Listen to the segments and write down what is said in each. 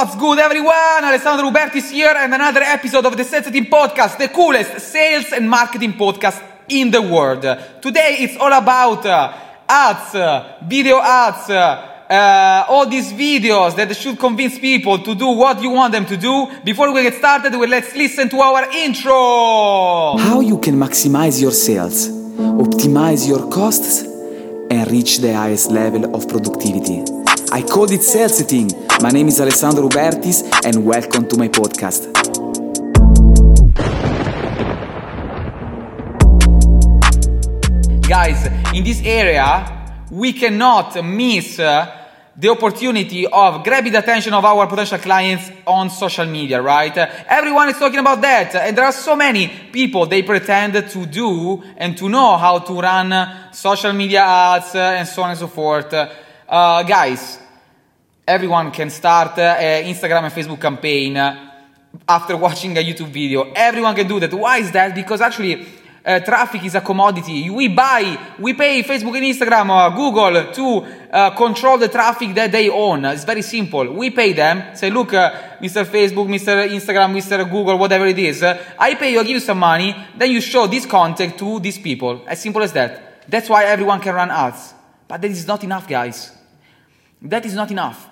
What's good, everyone? Alessandro Rubertis here, and another episode of the Team Podcast, the coolest sales and marketing podcast in the world. Today, it's all about uh, ads, uh, video ads, uh, uh, all these videos that should convince people to do what you want them to do. Before we get started, well, let's listen to our intro. How you can maximize your sales, optimize your costs, and reach the highest level of productivity. I called it sales setting. My name is Alessandro Ubertis and welcome to my podcast. Guys, in this area, we cannot miss uh, the opportunity of grabbing the attention of our potential clients on social media, right? Everyone is talking about that, and there are so many people they pretend to do and to know how to run social media ads and so on and so forth. Uh, guys, everyone can start an Instagram and Facebook campaign after watching a YouTube video. Everyone can do that. Why is that? Because actually, uh, traffic is a commodity. We buy, we pay Facebook and Instagram or Google to uh, control the traffic that they own. It's very simple. We pay them, say, look, uh, Mr. Facebook, Mr. Instagram, Mr. Google, whatever it is, I pay you, I give you some money, then you show this content to these people. As simple as that. That's why everyone can run ads. But that is not enough, guys. That is not enough.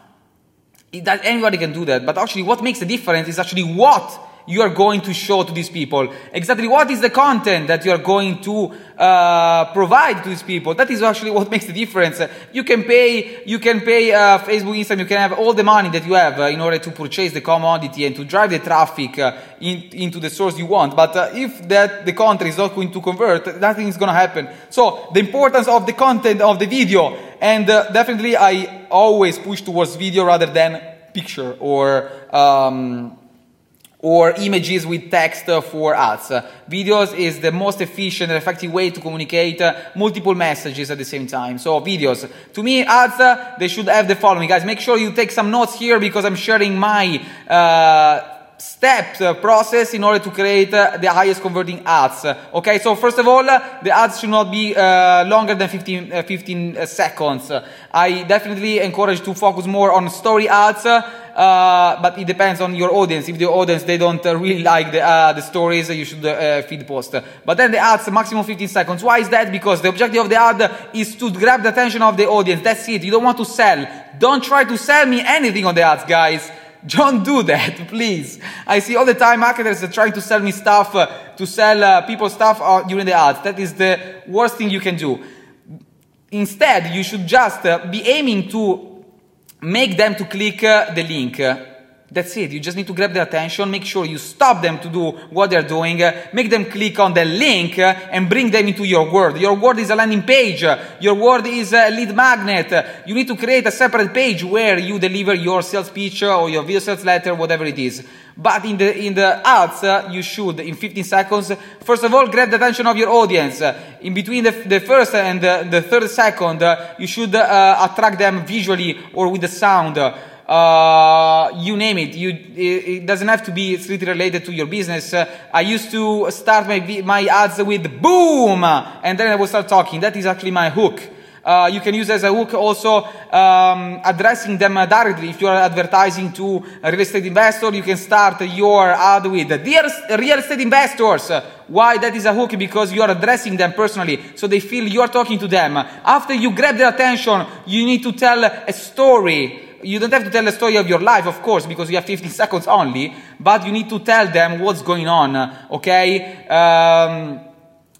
That anybody can do that. But actually, what makes the difference is actually what you are going to show to these people. Exactly what is the content that you are going to uh, provide to these people. That is actually what makes the difference. You can pay, you can pay uh, Facebook, Instagram, you can have all the money that you have uh, in order to purchase the commodity and to drive the traffic uh, in, into the source you want. But uh, if that the content is not going to convert, nothing is going to happen. So the importance of the content of the video, and uh, definitely I always push towards video rather than picture or. Um, or images with text for ads. Videos is the most efficient and effective way to communicate multiple messages at the same time. So videos. To me, ads, they should have the following. Guys, make sure you take some notes here because I'm sharing my uh, steps uh, process in order to create uh, the highest converting ads. Okay, so first of all, the ads should not be uh, longer than 15, 15 seconds. I definitely encourage to focus more on story ads uh, but it depends on your audience. If the audience they don't uh, really like the, uh, the stories, you should uh, feed post. But then the ads maximum 15 seconds. Why is that? Because the objective of the ad is to grab the attention of the audience. That's it. You don't want to sell. Don't try to sell me anything on the ads, guys. Don't do that, please. I see all the time marketers are trying to sell me stuff, uh, to sell uh, people stuff uh, during the ads. That is the worst thing you can do. Instead, you should just uh, be aiming to make them to click uh, the link. That's it. You just need to grab their attention, make sure you stop them to do what they're doing, make them click on the link and bring them into your world. Your world is a landing page. Your world is a lead magnet. You need to create a separate page where you deliver your sales pitch or your video sales letter, whatever it is. But in the, in the ads, uh, you should, in 15 seconds, first of all, grab the attention of your audience. in between the, the first and the, the third second, uh, you should uh, attract them visually or with the sound. Uh, you name it. You, it, doesn't have to be strictly related to your business. Uh, I used to start my, my ads with boom, and then I will start talking. That is actually my hook. Uh, you can use as a hook also um, addressing them directly. If you are advertising to a real estate investor, you can start your ad with Dear real estate investors. Why that is a hook? Because you are addressing them personally, so they feel you are talking to them. After you grab their attention, you need to tell a story you don't have to tell the story of your life, of course, because you have 15 seconds only, but you need to tell them what's going on, okay? Um,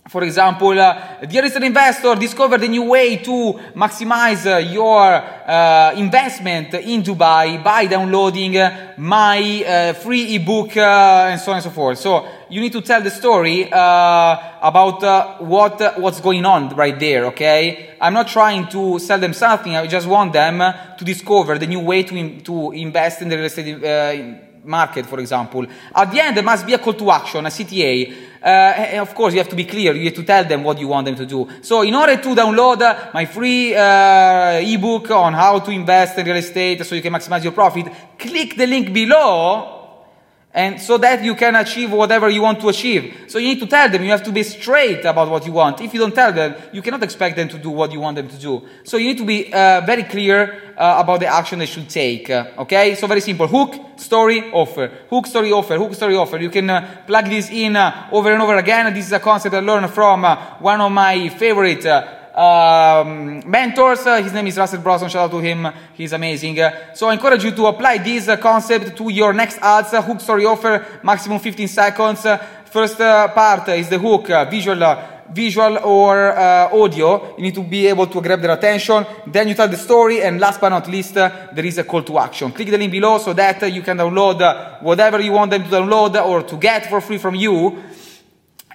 for example, uh, dear estate investor, discover the new way to maximize uh, your uh, investment in Dubai by downloading uh, my uh, free ebook uh, and so on and so forth. So you need to tell the story about what what's going on right there. Okay, I'm not trying to sell them something. I just want them to discover the new way to in, to invest in the real estate market, for example. At the end, there must be a call to action, a CTA. Uh, of course, you have to be clear. You have to tell them what you want them to do. So, in order to download my free uh, ebook on how to invest in real estate so you can maximize your profit, click the link below and so that you can achieve whatever you want to achieve. So you need to tell them, you have to be straight about what you want. If you don't tell them, you cannot expect them to do what you want them to do. So you need to be uh, very clear uh, about the action they should take. Uh, okay? So very simple. Hook, story, offer. Hook, story, offer. Hook, story, offer. You can uh, plug this in uh, over and over again. This is a concept I learned from uh, one of my favorite um, mentors. Uh, his name is Russell Brunson. Shout out to him. He's amazing. Uh, so I encourage you to apply this uh, concept to your next ads. hook story offer, maximum 15 seconds. first part is the hook, visual visual or uh, audio, you need to be able to grab their attention. Then you tell the story, and last but not least, uh, there is a call to action. Click the link below so that uh, you can download whatever you want them to download or to get for free from you.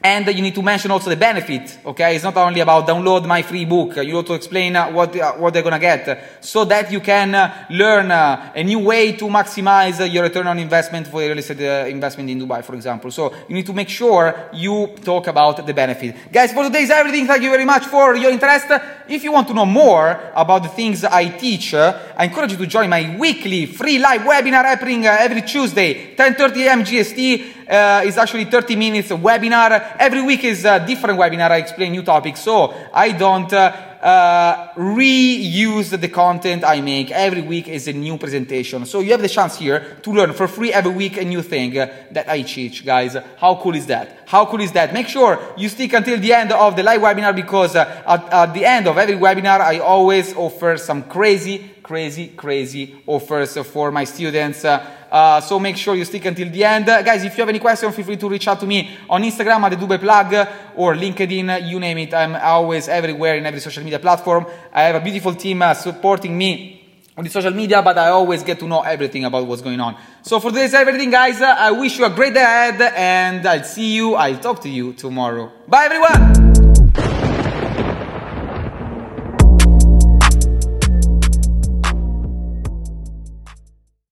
And you need to mention also the benefit, okay? It's not only about download my free book. You to explain uh, what, uh, what they're gonna get so that you can uh, learn a new way to maximize your return on investment for real estate investment in Dubai, for example. So you need to make sure you talk about the benefit. Guys, for today is everything. Thank you very much for your interest. If you want to know more about the things I teach, I encourage you to join my weekly free live webinar happening every Tuesday, 10.30 a.m. GST uh, actually 30 minutes webinar. Every week is a different webinar. I explain new topics, so I don't uh, uh, reuse the content I make. Every week is a new presentation. So you have the chance here to learn for free every week a new thing uh, that I teach, guys. How cool is that? How cool is that? Make sure you stick until the end of the live webinar because uh, at, at the end of every webinar, I always offer some crazy, crazy, crazy offers for my students. Uh, uh, so make sure you stick until the end. Uh, guys, if you have any questions, feel free to reach out to me on Instagram at the Dubai Plug or LinkedIn, you name it. I'm always everywhere in every social media platform. I have a beautiful team uh, supporting me on the social media, but I always get to know everything about what's going on. So for this everything, guys, uh, I wish you a great day ahead, and I'll see you, I'll talk to you tomorrow. Bye, everyone!